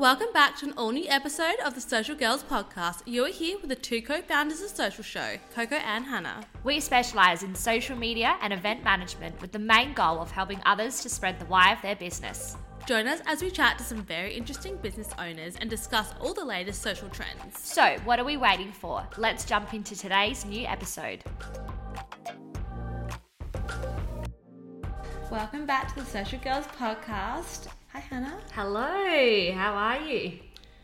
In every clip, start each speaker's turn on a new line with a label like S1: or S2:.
S1: Welcome back to an all new episode of the Social Girls podcast. You are here with the two co founders of Social Show, Coco and Hannah.
S2: We specialise in social media and event management with the main goal of helping others to spread the why of their business.
S1: Join us as we chat to some very interesting business owners and discuss all the latest social trends.
S2: So, what are we waiting for? Let's jump into today's new episode.
S1: Welcome back to the Social Girls podcast. Hi, Hannah.
S2: Hello, how are you?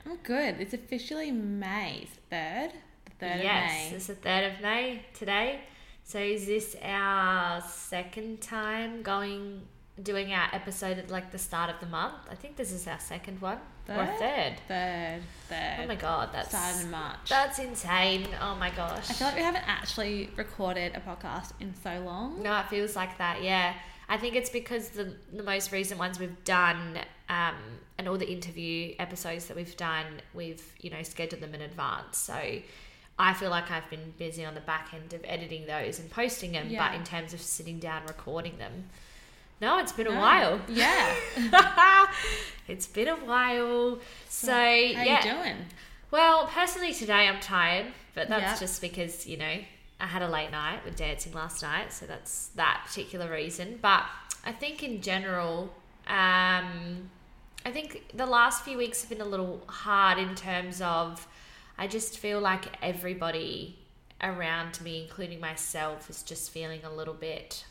S1: I'm good. It's officially May 3rd. The 3rd
S2: yes,
S1: of May.
S2: it's the 3rd of May today. So, is this our second time going doing our episode at like the start of the month? I think this is our second one or
S1: Third?
S2: third.
S1: Third. Third.
S2: Oh my god, that's
S1: Started in March.
S2: That's insane. Oh my gosh.
S1: I feel like we haven't actually recorded a podcast in so long.
S2: No, it feels like that. Yeah, I think it's because the the most recent ones we've done, um, and all the interview episodes that we've done, we've you know scheduled them in advance. So I feel like I've been busy on the back end of editing those and posting them.
S1: Yeah.
S2: But in terms of sitting down recording them, no, it's been a while.
S1: Yeah.
S2: it's been a while. So
S1: How
S2: yeah,
S1: you doing?
S2: well, personally today I'm tired, but that's
S1: Yeah.
S2: just because, you know, I had a late night with dancing last night, so that's that particular reason. But I think in general, um, I think the last few weeks have been a little hard in terms of I just feel like everybody around me, including myself, is just feeling a little bit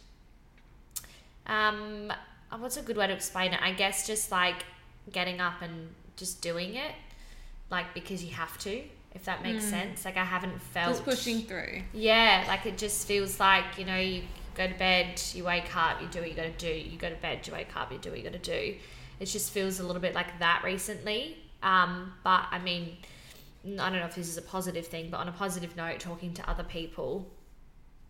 S2: um what's a good way to explain it? I guess just like getting up and just doing it like because you have to if that makes sense. Like i haven't felt
S1: Just pushing through.
S2: yeah like it just feels like you know you go to bed you wake up you do what you got to do. You go to bed you wake up you do what you got to do. It just feels a little bit like that recently. Um but i mean i don't know if this is a positive thing but on a positive note talking to other people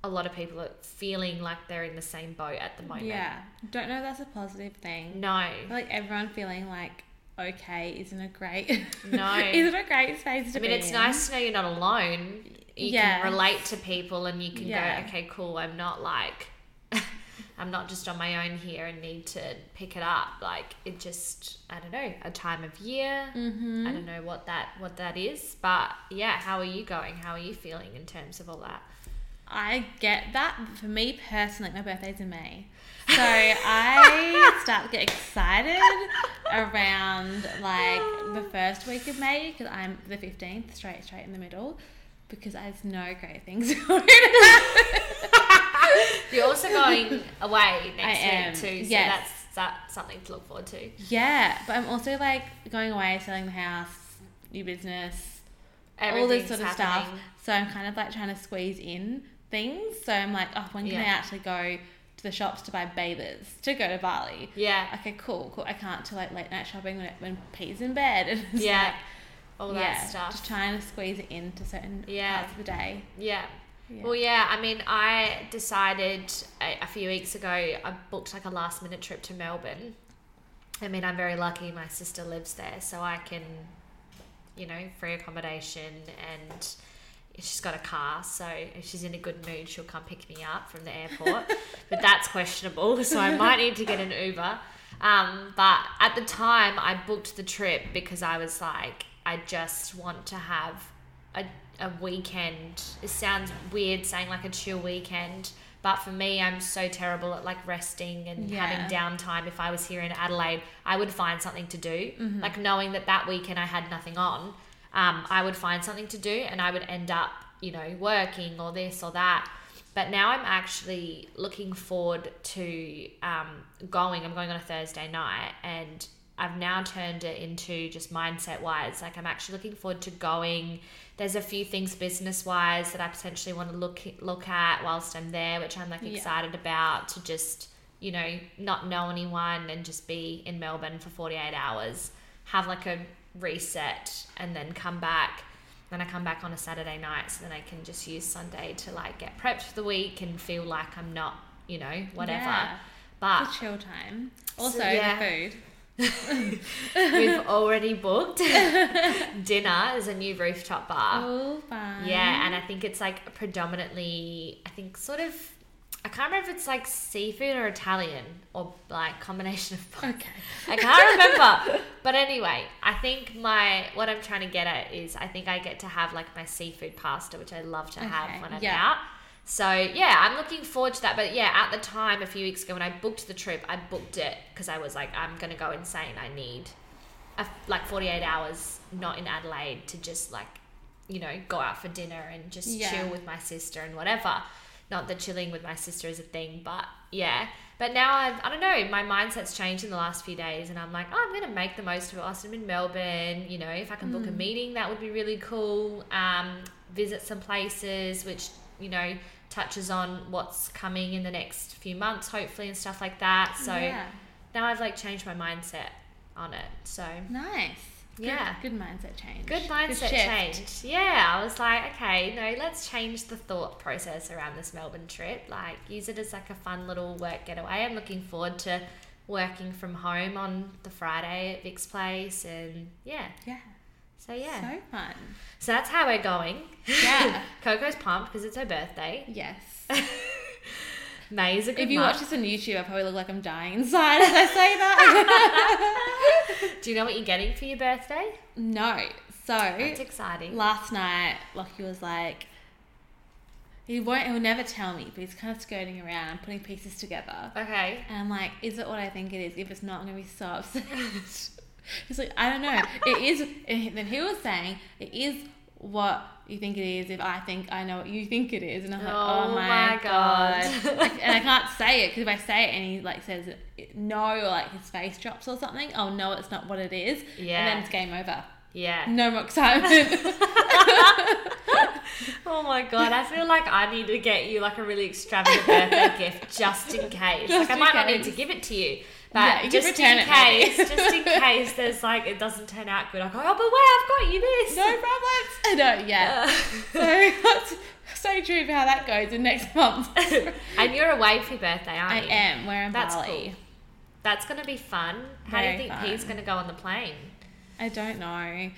S2: a lot of people are feeling like they're in the same boat at the moment.
S1: Yeah. Don't know if that's a positive thing.
S2: no.
S1: Like everyone feeling like okay isn't a great
S2: No.
S1: isn't a great space to be.
S2: I mean, it's
S1: in.
S2: nice to know you're not alone. You
S1: Yes.
S2: can relate to people and you can
S1: Yeah.
S2: go, okay, cool, I'm not like, I'm not just on my own here and need to pick it up. Like, it just, I don't know, a time of year.
S1: Mm-hmm.
S2: I don't know what that what that is, but yeah, how are you going? How are you feeling in terms of all that?
S1: I get that. For me personally, my birthday's in May. So I start to get excited around like the first week of May because I'm the 15th, straight straight in the middle, because I know great things going to happen.
S2: You're also going away next
S1: I am,
S2: week too, so
S1: yes.
S2: that's that's something to look forward to.
S1: Yeah, but I'm also like going away, selling the house, new business, all this sort of
S2: happening.
S1: stuff. So I'm kind of like trying to squeeze in things. So I'm like, oh, when can I actually go the shops to buy bathers to go to Bali?
S2: Yeah,
S1: Okay, cool, cool. I can't till like late night shopping when it, when Pete's in bed. And it's
S2: yeah,
S1: like,
S2: all that
S1: yeah,
S2: stuff.
S1: just trying to squeeze it into certain
S2: Yeah.
S1: parts of the day.
S2: Yeah.
S1: Yeah.
S2: Well, yeah. I mean, I decided a, a few weeks ago. I booked like a last minute trip to Melbourne. I mean, I'm very lucky. My sister lives there, so I can, you know, free accommodation, and she's got a car. So if she's in a good mood, she'll come pick me up from the airport. but that's questionable, so I might need to get an Uber. Um, but at the time, I booked the trip because I was like, I just want to have a, a weekend. It sounds weird saying like a chill weekend, but for me, I'm so terrible at like resting and
S1: Yeah.
S2: having downtime. If I was here in Adelaide, I would find something to do.
S1: Mm-hmm.
S2: Like knowing that that weekend I had nothing on, um, I would find something to do and I would end up, you know, working or this or that. But now I'm actually looking forward to um, going. I'm going on a Thursday night and I've now turned it into just mindset wise. Like I'm actually looking forward to going. There's a few things business wise that I potentially want to look look at whilst I'm there, which I'm like
S1: Yeah.
S2: excited about to just you know not know anyone and just be in Melbourne for 48 hours, have like a reset, and then come back. Then I come back on a Saturday night, so then I can just use Sunday to like get prepped for the week and feel like I'm not you know whatever.
S1: Yeah.
S2: But
S1: It's chill time. Also,
S2: yeah.
S1: the food.
S2: We've already booked dinner as a new rooftop bar.
S1: Oh, fun.
S2: Yeah, and I think it's like predominantly, I think sort of, I can't remember if it's like seafood or Italian or like combination of both.
S1: Okay.
S2: I can't remember, but anyway, I think my what I'm trying to get at is I think I get to have like my seafood pasta, which I love to
S1: Okay,
S2: have when I'm
S1: yeah.
S2: out. So yeah, I'm looking forward to that. But yeah, at the time a few weeks ago when I booked the trip, I booked it because I was like, I'm gonna go insane. I need a, like 48 hours not in Adelaide to just like you know go out for dinner and just
S1: Yeah.
S2: chill with my sister and whatever. Not that chilling with my sister is a thing, but yeah. But now I've, I don't know, my mindset's changed in the last few days, and I'm like, oh, I'm going to make the most of it. Whilst I'm in Melbourne, you know, if I can book a meeting, that would be really cool. Um, visit some places, which, you know, touches on what's coming in the next few months, hopefully, and stuff like that. So
S1: yeah.
S2: now I've like changed my mindset on it. So
S1: Nice. Good-
S2: Yeah.
S1: Good, mindset change.
S2: good mindset
S1: shift.
S2: change. Yeah, I was like, okay, no, let's change the thought process around this Melbourne trip. Like, use it as like a fun little work getaway. I'm looking forward to working from home on the Friday at Vic's place, and yeah,
S1: Yeah.
S2: so yeah,
S1: So fun.
S2: so that's how we're going.
S1: Yeah.
S2: Coco's pumped because it's her birthday.
S1: yes.
S2: May's a good
S1: If you
S2: month.
S1: watch this on YouTube, I probably look like I'm dying inside as I say that.
S2: Do you know what you're getting for your birthday?
S1: no. So
S2: That's exciting.
S1: last night, Lockie was like, he won't. He'll never tell me, but he's kind of skirting around and putting pieces together.
S2: Okay.
S1: And I'm like, is it what I think it is? If it's not, I'm gonna be so upset. He's like, I don't know. It is. And then he was saying it is what you think it is. If I think I know what you think it is, and I'm like, oh,
S2: Oh
S1: my,
S2: my
S1: god.
S2: God.
S1: Like, and I can't say it because if I say it and he like says no or like his face drops or something, oh no, it's not what it is.
S2: Yeah.
S1: And then it's game over.
S2: Yeah.
S1: No more excitement.
S2: Oh my god, I feel like I need to get you like a really extravagant birthday gift just in case.
S1: Just
S2: like I might not need to give it to you, but
S1: Yeah, you
S2: just
S1: return
S2: in
S1: it
S2: case, just in case there's like it doesn't turn out good. I go, oh, but wait, I've got you this.
S1: no problems. Uh, no, yeah. Uh. so that's so true for how that goes in next month.
S2: and you're away for your birthday, aren't
S1: I
S2: you?
S1: I am. We're in
S2: That's
S1: Bali.
S2: cool. That's gonna be fun. How do you think P's
S1: fun.
S2: gonna go on the plane?
S1: I don't know.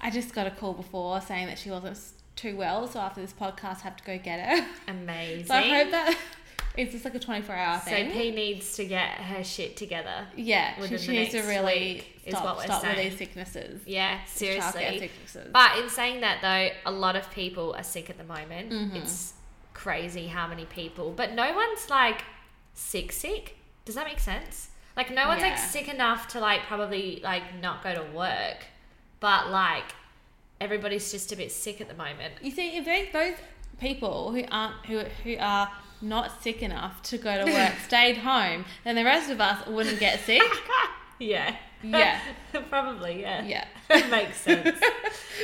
S1: I just got a call before saying that she wasn't too well, so after this podcast, I have to go get her.
S2: Amazing.
S1: So I hope that it's just like a 24 hour thing? So.
S2: P needs to get her shit together.
S1: yeah, she, she needs to really
S2: is
S1: stop, stop with these sicknesses.
S2: Yeah, seriously.
S1: sicknesses.
S2: But in saying that though, a lot of people are sick at the moment.
S1: Mhm.
S2: It's crazy how many people, but no one's like sick sick. Does that make sense? Like no one's like sick enough to like probably like not go to work, but like everybody's just a bit sick at the moment.
S1: you see, if those people who aren't who who are not sick enough to go to work stayed home, then the rest of us wouldn't get sick.
S2: Yeah.
S1: Yeah.
S2: probably, yeah.
S1: Yeah.
S2: It makes sense.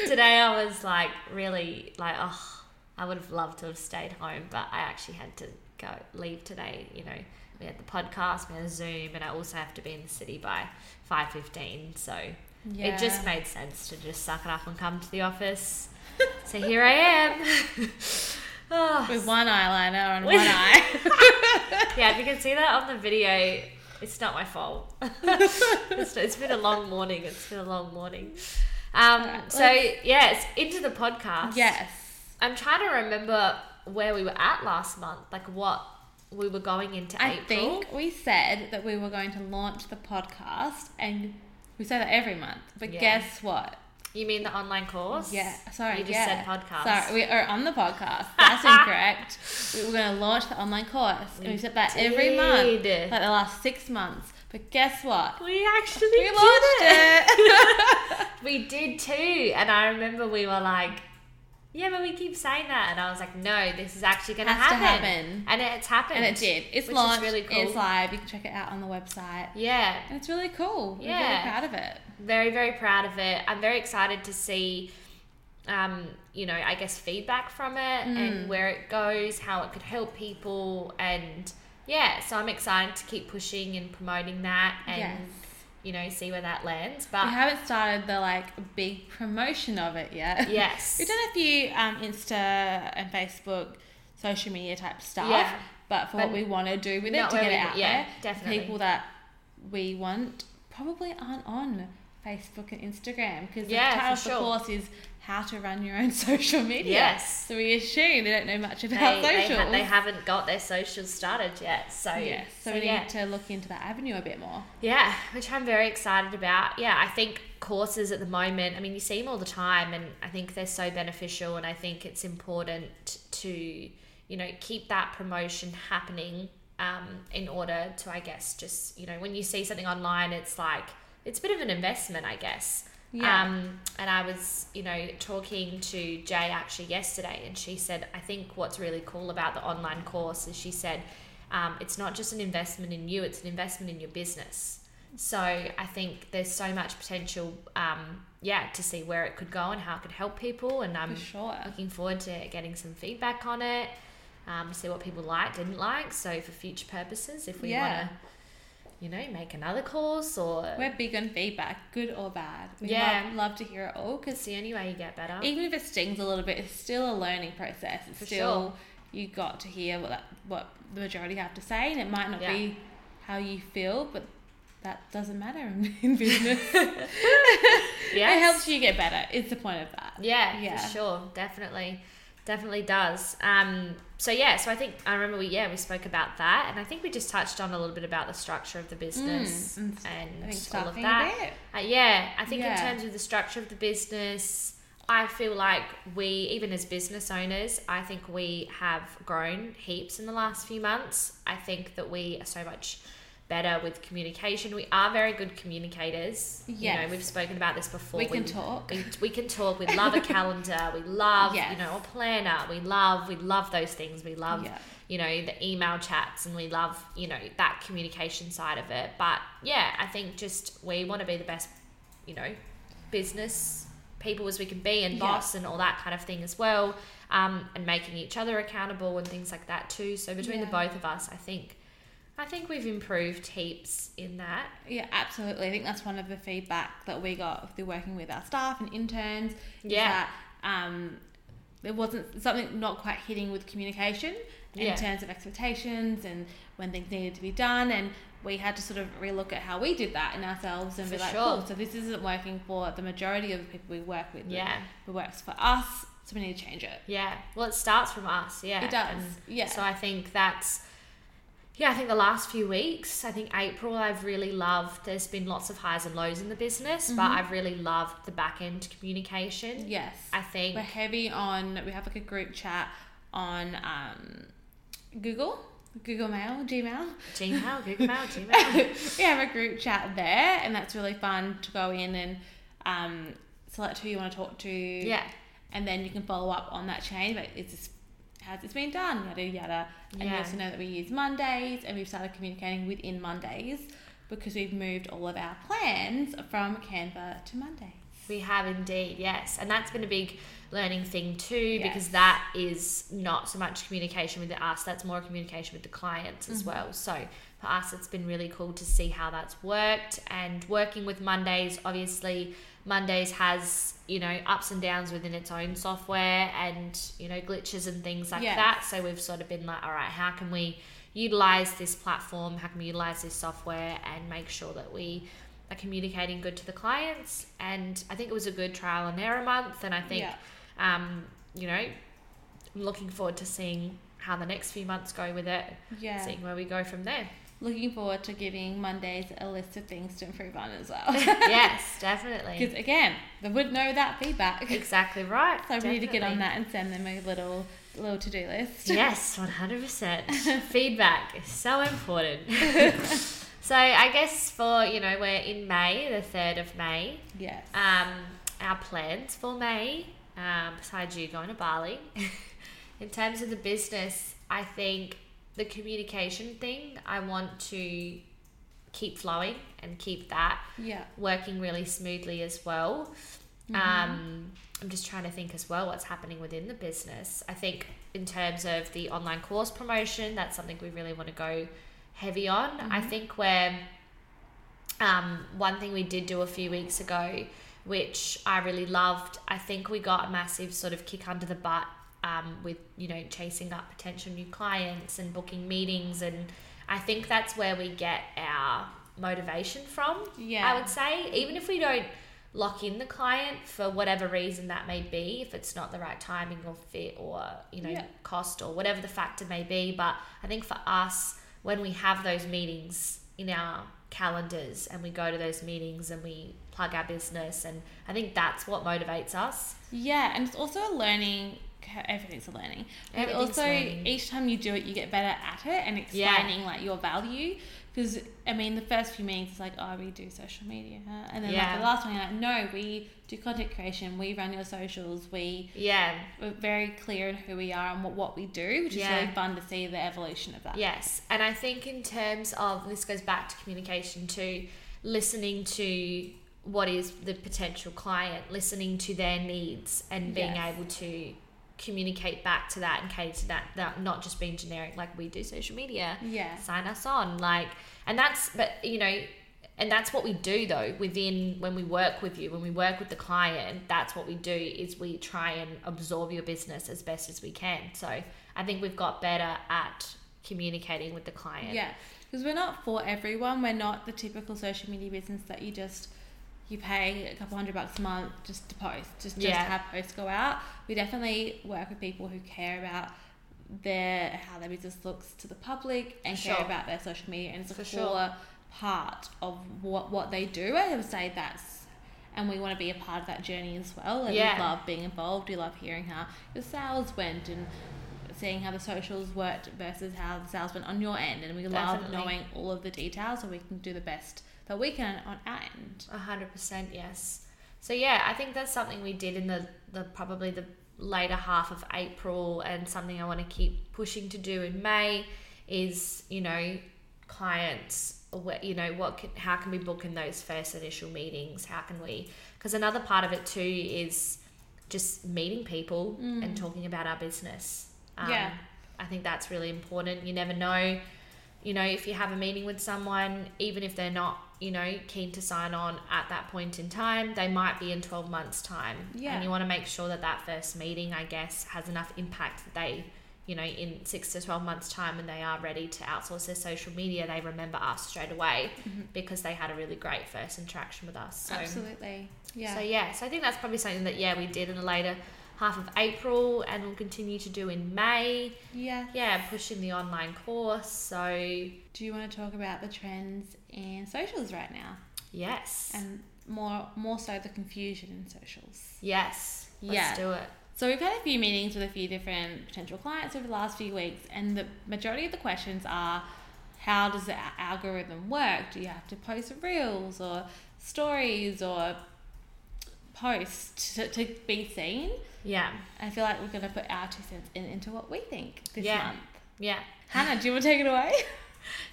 S2: Today I was like really like oh I would have loved to have stayed home, but I actually had to go leave today, you know. We had the podcast, we had a Zoom, and I also have to be in the city by five fifteen. So
S1: Yeah.
S2: it just made sense to just suck it up and come to the office. so here I am. Oh,
S1: with one eyeliner on one eye.
S2: yeah, if you can see that on the video, it's not my fault. it's, it's been a long morning. It's been a long morning. Um,
S1: Alright,
S2: so yes, into the podcast.
S1: yes.
S2: I'm trying to remember where we were at last month, like what we were going into
S1: I
S2: April.
S1: think we said that we were going to launch the podcast, and we say that every month. But
S2: Yeah.
S1: guess what?
S2: You mean the online course?
S1: Yeah, sorry.
S2: You just
S1: yeah.
S2: said podcast.
S1: Sorry, we are on the podcast. That's incorrect. We were going to launch the online course, and we said that every month,
S2: Did.
S1: like the last six months. But guess what?
S2: We actually
S1: We launched it.
S2: We did too, and I remember we were like, "Yeah, but we keep saying that," and I was like, "No, this is actually going to happen. and it's happened,
S1: and it did. It's launched.
S2: Really cool.
S1: It's live. You can check it out on the website.
S2: Yeah,
S1: And it's really cool.
S2: Yeah.
S1: really proud of it.
S2: Very very proud of it. I'm very excited to see, um, you know, I guess feedback from it
S1: Mm.
S2: and where it goes, how it could help people, and yeah, so I'm excited to keep pushing and promoting that, and
S1: yes.
S2: you know, see where that lands. But We
S1: haven't started the like big promotion of it yet.
S2: yes,
S1: We've done a few um, Insta and Facebook social media type stuff,
S2: Yeah.
S1: but for
S2: But
S1: what we want to do with it to get it out
S2: yeah,
S1: there,
S2: definitely.
S1: people that we want probably aren't on Facebook and Instagram because
S2: Yeah,
S1: the title of the
S2: sure.
S1: course is how to run your own social media.
S2: Yes.
S1: So we assume they don't know much about
S2: they,
S1: socials.
S2: ha- they haven't got their socials started yet. So,
S1: yes. So, we
S2: yeah.
S1: need to look into that avenue a bit more.
S2: Yeah, which I'm very excited about. Yeah, I think courses at the moment, I mean, you see them all the time, and I think they're so beneficial, and I think it's important to, you know, keep that promotion happening um, in order to, I guess, just, you know, when you see something online, it's like, it's a bit of an investment, I guess.
S1: Yeah.
S2: Um, and I was, you know, talking to Jay actually yesterday, and she said, I think what's really cool about the online course is she said, um, it's not just an investment in you, it's an investment in your business. So I think there's so much potential, um, yeah, to see where it could go and how it could help people. And I'm
S1: For sure.
S2: looking forward to getting some feedback on it, um, see what people liked, didn't like. So for future purposes, if we
S1: Yeah.
S2: want to, you know, make another course or
S1: We're big on feedback, good or bad. We
S2: Yeah.
S1: love, love to hear it all because
S2: it's the only way you get better.
S1: even if it stings a little bit, it's still a learning process. It's
S2: For
S1: still
S2: sure.
S1: you got to hear what that, what the majority have to say, and it might not
S2: Yeah.
S1: be how you feel, but that doesn't matter in, in business.
S2: Yes.
S1: It helps you get better. It's the point of that.
S2: Yeah,
S1: Yeah.
S2: for sure. Definitely. Definitely does. Um, so yeah, so I think I remember we yeah, we spoke about that and I think we just touched on a little bit about the structure of the business
S1: Mm, and
S2: and, all of that. Uh, yeah, I think in terms of the structure of the business, I feel like we, even as business owners, I think we have grown heaps in the last few months. I think that we are so much better with communication. We are very good communicators. You know, we've spoken about this before.
S1: We can talk.
S2: We, we can talk. We love a calendar. We love,
S1: Yes.
S2: you know, a planner. We love, we love those things. We love,
S1: Yeah.
S2: you know, the email chats and we love, you know, that communication side of it. But yeah, I think just we want to be the best, you know, business people as we can be and
S1: Yeah.
S2: boss and all that kind of thing as well. Um, and making each other accountable and things like that too. So between the both of us, I think, I think we've improved heaps in that.
S1: Yeah, absolutely. I think that's one of the feedback that we got through working with our staff and interns.
S2: Yeah.
S1: That, um, there wasn't something not quite hitting with communication in
S2: Yeah.
S1: terms of expectations and when things needed to be done. And we had to sort of relook at how we did that in ourselves and
S2: For
S1: be like,
S2: sure.
S1: cool, so this isn't working for the majority of the people we work with.
S2: Yeah.
S1: It works for us, so we need to change it.
S2: Yeah. Well, it starts from us. Yeah.
S1: It does.
S2: And
S1: yeah.
S2: So I think that's, yeah, I think the last few weeks, I think April, I've really loved, there's been lots of highs and lows in the business, but
S1: Mhm.
S2: I've really loved the back end communication.
S1: yes.
S2: I think,
S1: We're heavy on. We have like a group chat on um, Google, Google Mail, Gmail.
S2: Gmail, Google Mail, Gmail.
S1: we have a group chat there, and that's really fun to go in and um, select who you want to talk to.
S2: Yeah.
S1: and then you can follow up on that chain. But it's has this been done? Yada yada. And you also know that we use Mondays, and we've started communicating within Mondays because we've moved all of our plans from Canva to Mondays.
S2: We have indeed, yes. And that's been a big learning thing too, because that is not so much communication with us, that's more communication with the clients as
S1: Mhm.
S2: well. So for us, it's been really cool to see how that's worked. And working with Mondays, obviously, Mondays has, you know, ups and downs within its own software and, you know, glitches and things like that. So we've sort of been like, all right, how can we utilize this platform? How can we utilize this software and make sure that we are communicating good to the clients? And I think it was a good trial and error month. And I think,
S1: Yeah.
S2: um, you know, I'm looking forward to seeing how the next few months go with it,
S1: Yeah.
S2: seeing where we go from there.
S1: Looking forward to giving Mondays a list of things to improve on as well.
S2: yes, definitely.
S1: Because again, they would know that feedback.
S2: Exactly right.
S1: So we need to get on that and send them a little little to do list.
S2: Yes, 100%. Feedback is so important. so I guess for, you know, we're in May, the 3rd of May.
S1: Yes.
S2: Um, our plans for May, um, besides you going to Bali, in terms of the business, I think the communication thing, I want to keep flowing and keep that
S1: yeah.
S2: working really smoothly as well.
S1: Mm-hmm.
S2: Um, I'm just trying to think as well what's happening within the business. I think in terms of the online course promotion, that's something we really want to go heavy on. I
S1: Mhm.
S2: think we're um, one thing we did do a few weeks ago, which I really loved. I think we got a massive sort of kick under the butt um, with you know chasing up potential new clients and booking meetings, and I think that's where we get our motivation from.
S1: Yeah.
S2: I would say, even if we don't lock in the client for whatever reason that may be, if it's not the right timing or fit or you know
S1: Yeah.
S2: cost or whatever the factor may be. But I think for us, when we have those meetings in our calendars and we go to those meetings and we plug our business, and I think that's what motivates us.
S1: Yeah, and it's also a learning. Everything's a learning. But also,
S2: learning.
S1: each time you do it, you get better at it and
S2: Yeah.
S1: explaining like your value. Because I mean, the first few meetings it's like, oh, we do social media, and then
S2: Yeah.
S1: like the last one, you're like, no, we do content creation, we run your socials, we
S2: Yeah.
S1: we're very clear in who we are and what, what we do, which
S2: Yeah.
S1: is really fun to see the evolution of that.
S2: Yes, and I think in terms of this goes back to communication too, listening to what is the potential client, listening to their needs, and being
S1: Yes.
S2: able to communicate back to that and cater to that, that not just being generic like we do social media
S1: Yeah.
S2: sign us on like and that's but you know and that's what we do though within when we work with you when we work with the client that's what we do is we try and absorb your business as best as we can so i think we've got better at communicating with the client
S1: Yeah, because we're not for everyone. We're not the typical social media business that you just you pay a couple hundred bucks a month just to post, just just
S2: Yeah.
S1: to have posts go out. We definitely work with people who care about their how their business looks to the public and
S2: Sure.
S1: care about their social media, and it's a
S2: For
S1: core
S2: sure.
S1: part of what what they do. I would say that's. And we want to be a part of that journey as well. Like
S2: Yeah.
S1: We love being involved. We love hearing how your sales went and seeing how the socials worked versus how the sales went on your end. And we love knowing all of the details so we can do the best that we can on our end.
S2: A hundred percent, yes. So yeah, I think that's something we did in the, the probably the later half of April, and something I want to keep pushing to do in May is you know clients, you know what can, how can we book in those first initial meetings? How can we? Because another part of it too is just meeting people and talking about our business. Um,
S1: Yeah.
S2: I think that's really important. You never know you know, if you have a meeting with someone, even if they're not, you know, keen to sign on at that point in time, they might be in 12 months' time.
S1: Yeah.
S2: And you want to make sure that that first meeting, I guess, has enough impact that they, you know, in six to 12 months' time when they are ready to outsource their social media, they remember us straight away mm-hmm. because they had a really great first interaction with us. So,
S1: Absolutely. Yeah.
S2: so yeah, so I think that's probably something that, yeah, we did in the later half of April and we'll continue to do in May.
S1: yeah.
S2: Yeah, pushing the online course. So,
S1: Do you want to talk about the trends in socials right now?
S2: yes.
S1: And more more so the confusion in socials.
S2: Yes. Let's
S1: Yeah.
S2: do it.
S1: So we've had a few meetings with a few different potential clients over the last few weeks, and the majority of the questions are, how does the algorithm work? Do you have to post reels or stories or posts to, to be seen?
S2: Yeah.
S1: I feel like we're going to put our two cents in, into what we think this
S2: Yeah.
S1: month.
S2: Yeah.
S1: Hannah, do you want to take it away?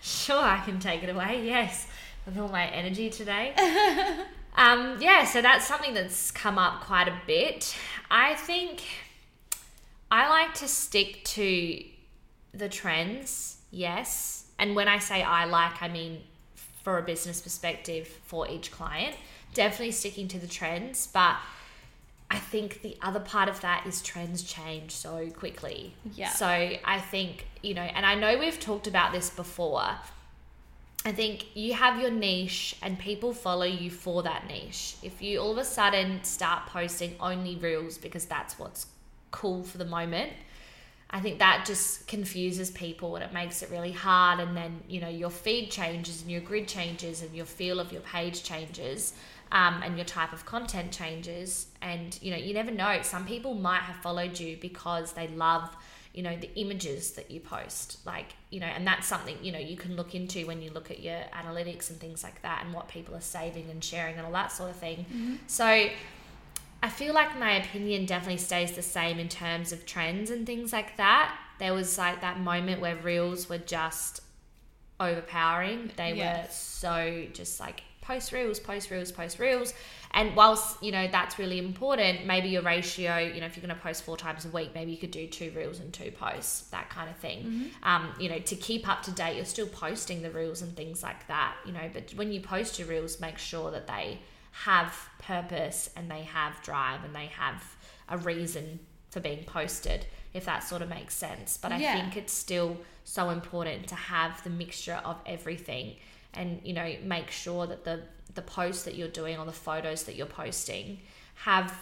S2: Sure, I can take it away. Yes. With all my energy today. um, yeah, so that's something that's come up quite a bit. I think I like to stick to the trends, yes. And when I say I like, I mean for a business perspective for each client. Definitely sticking to the trends, but I think the other part of that is trends change so quickly.
S1: Yeah.
S2: So I think, you know, and I know we've talked about this before. I think you have your niche and people follow you for that niche. If you all of a sudden start posting only reels because that's what's cool for the moment, I think that just confuses people and it makes it really hard. And then, you know, your feed changes and your grid changes and your feel of your page changes um, and your type of content changes. And, you know, you never know. Some people might have followed you because they love, you know, the images that you post. Like, you know, and that's something, you know, you can look into when you look at your analytics and things like that and what people are saving and sharing and all that sort of thing. So, I feel like my opinion definitely stays the same in terms of trends and things like that. There was like that moment where reels were just overpowering. They were so just like post reels, post reels, post reels. And whilst, you know, that's really important, maybe your ratio, you know, if you're going to post four times a week, maybe you could do two reels and two posts, that kind of thing. Um, you know, to keep up to date, you're still posting the reels and things like that, you know, but when you post your reels, make sure that they have purpose and they have drive and they have a reason for being posted, if that sort of makes sense. But I
S1: Yeah.
S2: think it's still so important to have the mixture of everything and you know make sure that the the posts that you're doing or the photos that you're posting have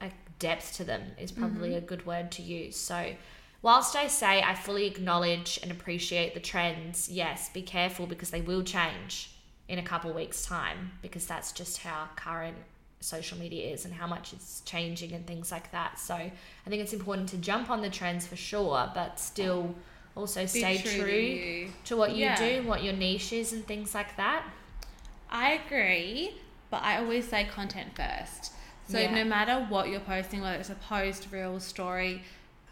S2: a depth to them is probably
S1: Mm-hmm.
S2: a good word to use so whilst i say i fully acknowledge and appreciate the trends yes be careful because they will change in a couple weeks time because that's just how current social media is and how much it's changing and things like that so i think it's important to jump on the trends for sure but still also
S1: Be
S2: stay
S1: true
S2: true,
S1: to
S2: to what you
S1: Yeah.
S2: do what your niche is and things like that
S1: I agree, but I always say content first. So
S2: Yeah.
S1: no matter what you're posting, whether it's a post, reel story,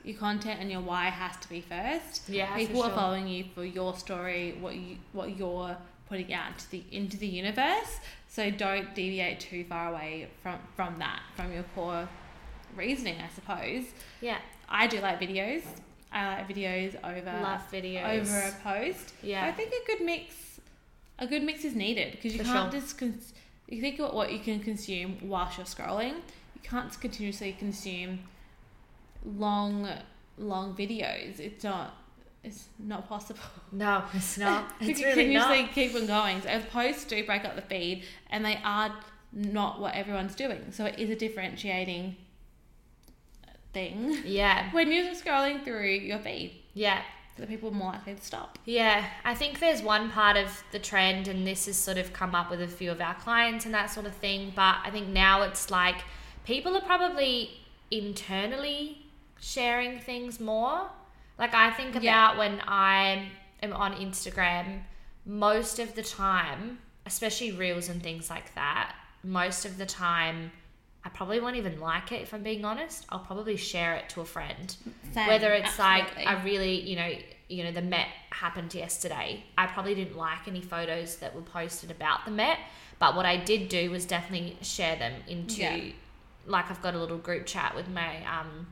S1: your content and your why has to be first.
S2: yeah
S1: People
S2: for
S1: are following you for your story, what you what you're putting out into the into the universe. So don't deviate too far away from from that, from your core reasoning, I suppose.
S2: yeah
S1: I do like videos. I like videos over
S2: love videos
S1: over a post.
S2: yeah
S1: I think a good mix, a good mix is needed because you
S2: For
S1: can't
S2: sure.
S1: just cons- you think about what you can consume whilst you're scrolling. You can't continuously consume long, long videos. It's not. It's not possible.
S2: no it's not it's really
S1: continuously
S2: not
S1: keep on going. So posts do break up the feed, and they are not what everyone's doing. So it is a differentiating thing
S2: yeah
S1: when you're scrolling through your feed.
S2: yeah
S1: So people are more likely to stop.
S2: Yeah, I think there's one part of the trend, and this has sort of come up with a few of our clients and that sort of thing. But I think now it's like people are probably internally sharing things more. Like, I think about
S1: Yeah.
S2: when I am on Instagram, most of the time, especially reels and things like that, most of the time, I probably won't even like it if I'm being honest. I'll probably share it to a friend
S1: Same,
S2: whether it's
S1: absolutely.
S2: like I really, you know, you know, the Met happened yesterday. I probably didn't like any photos that were posted about the Met, but what I did do was definitely share them into
S1: Yeah.
S2: like I've got a little group chat with my um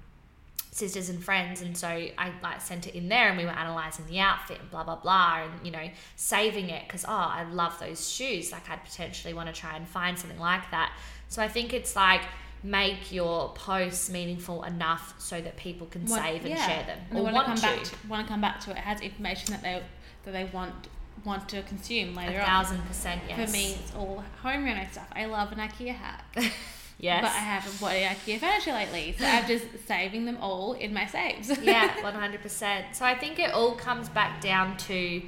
S2: sisters and friends and so I like sent it in there and we were analyzing the outfit and blah blah blah and you know saving it because oh I love those shoes like I'd potentially want to try and find something like that so I think it's like make your posts meaningful enough so that people can
S1: Want-
S2: save and
S1: yeah.
S2: share them
S1: And
S2: or want to
S1: come
S2: to
S1: back to want to come back to it. It has information that they that they want want to consume
S2: a
S1: later on.
S2: thousand percent yes
S1: For me, it's all home reno stuff. I love an IKEA hack,
S2: yes
S1: but I haven't bought any IKEA furniture lately, so I'm just saving them all in my saves.
S2: yeah, 100%. So I think it all comes back down to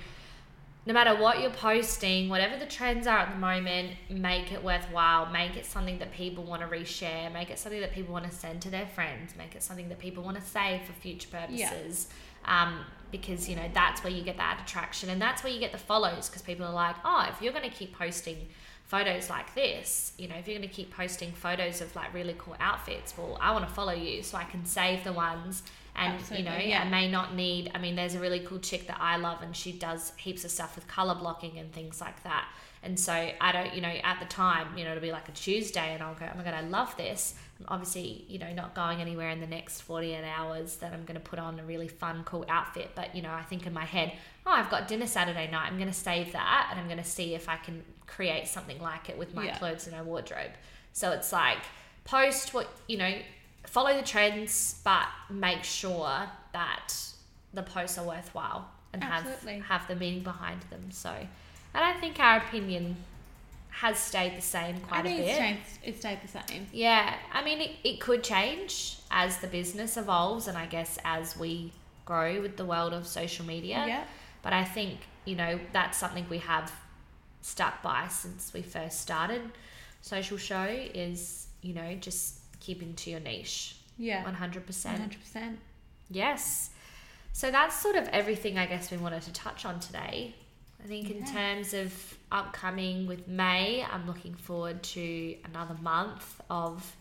S2: no matter what you're posting, whatever the trends are at the moment, make it worthwhile. Make it something that people want to reshare. Make it something that people want to send to their friends. Make it something that people want to save for future purposes. Um, because, you know, that's where you get that attraction and that's where you get the follows because people are like, oh, if you're going to keep posting photos like this, you know, if you're going to keep posting photos of like really cool outfits, well, I want to follow you so I can save the ones and you know
S1: yeah.
S2: I may not need I mean there's a really cool chick that I love and she does heaps of stuff with color blocking and things like that. And so I don't you know at the time you know it'll be like a Tuesday and I'll go oh my god I love this. I'm obviously you know not going anywhere in the next 48 hours that I'm going to put on a really fun cool outfit. But you know I think in my head oh I've got dinner Saturday night. I'm going to save that and I'm going to see if I can create something like it with my
S1: Yeah.
S2: clothes in my wardrobe so it's like post what you know follow the trends but make sure that the posts are worthwhile and have
S1: Absolutely.
S2: have the meaning behind them so and i think our opinion has stayed the same
S1: I
S2: quite a bit
S1: it's stayed, it stayed the same.
S2: yeah i mean it, it could change as the business evolves and i guess as we grow with the world of social media
S1: Yeah.
S2: but I think, you know, that's something we have stuck by since we first started social show is, you know, just keeping to your niche.
S1: Yeah.
S2: 100%.
S1: 100%.
S2: Yes. So that's sort of everything I guess we wanted to touch on today. I think in terms of upcoming with May, I'm looking forward to another month of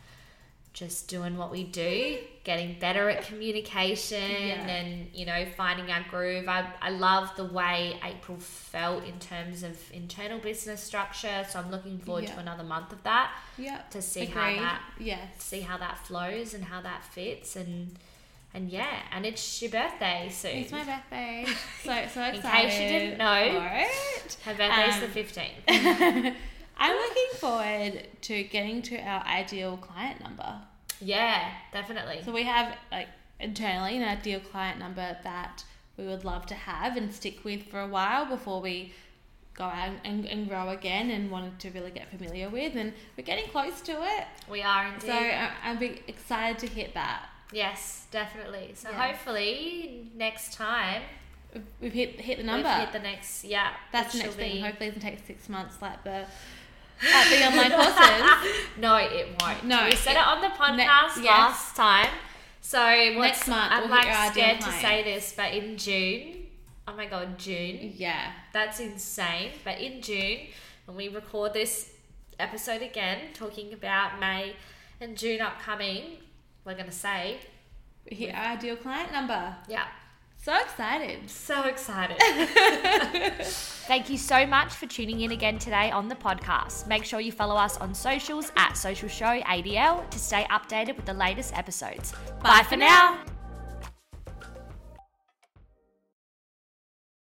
S2: just doing what we do, getting better at communication
S1: Yeah.
S2: and, you know, finding our groove. I, I love the way April felt in terms of internal business structure. So I'm looking forward
S1: Yeah.
S2: to another month of that
S1: Yeah.
S2: to see
S1: Agreed.
S2: how that
S1: Yes.
S2: see how that flows and how that fits and and yeah, and it's your birthday soon.
S1: It's my birthday. So so excited.
S2: In case you didn't know. Her birthday's
S1: Um,
S2: the fifteenth.
S1: I'm looking forward to getting to our ideal client number.
S2: Yeah, definitely.
S1: So we have like internally an ideal client number that we would love to have and stick with for a while before we go out and, and grow again and wanted to really get familiar with. And we're getting close to it.
S2: We are indeed.
S1: So I- I'm be excited to hit that.
S2: yes, definitely. So
S1: Yeah.
S2: hopefully next time
S1: We've- hit hit the number.
S2: we've hit the next yeah.
S1: That's the next
S2: will
S1: thing.
S2: be-
S1: Hopefully, it doesn't take six months like the like the online courses.
S2: No, it won't.
S1: No,
S2: we said
S1: it-
S2: it on the podcast
S1: ne- yes.
S2: last time. So what's,
S1: Next month
S2: I'm
S1: we'll
S2: like
S1: hit our
S2: scared to say this, but in June, oh my god, June.
S1: Yeah.
S2: That's insane. But in June, when we record this episode again, talking about May and June upcoming, we're gonna say,
S1: We hit our ideal client number.
S2: yeah,
S1: So excited.
S2: so excited. Thank you so much for tuning in again today on the podcast. Make sure you follow us on socials at Social Show ADL to stay updated with the latest episodes. Bye, for now.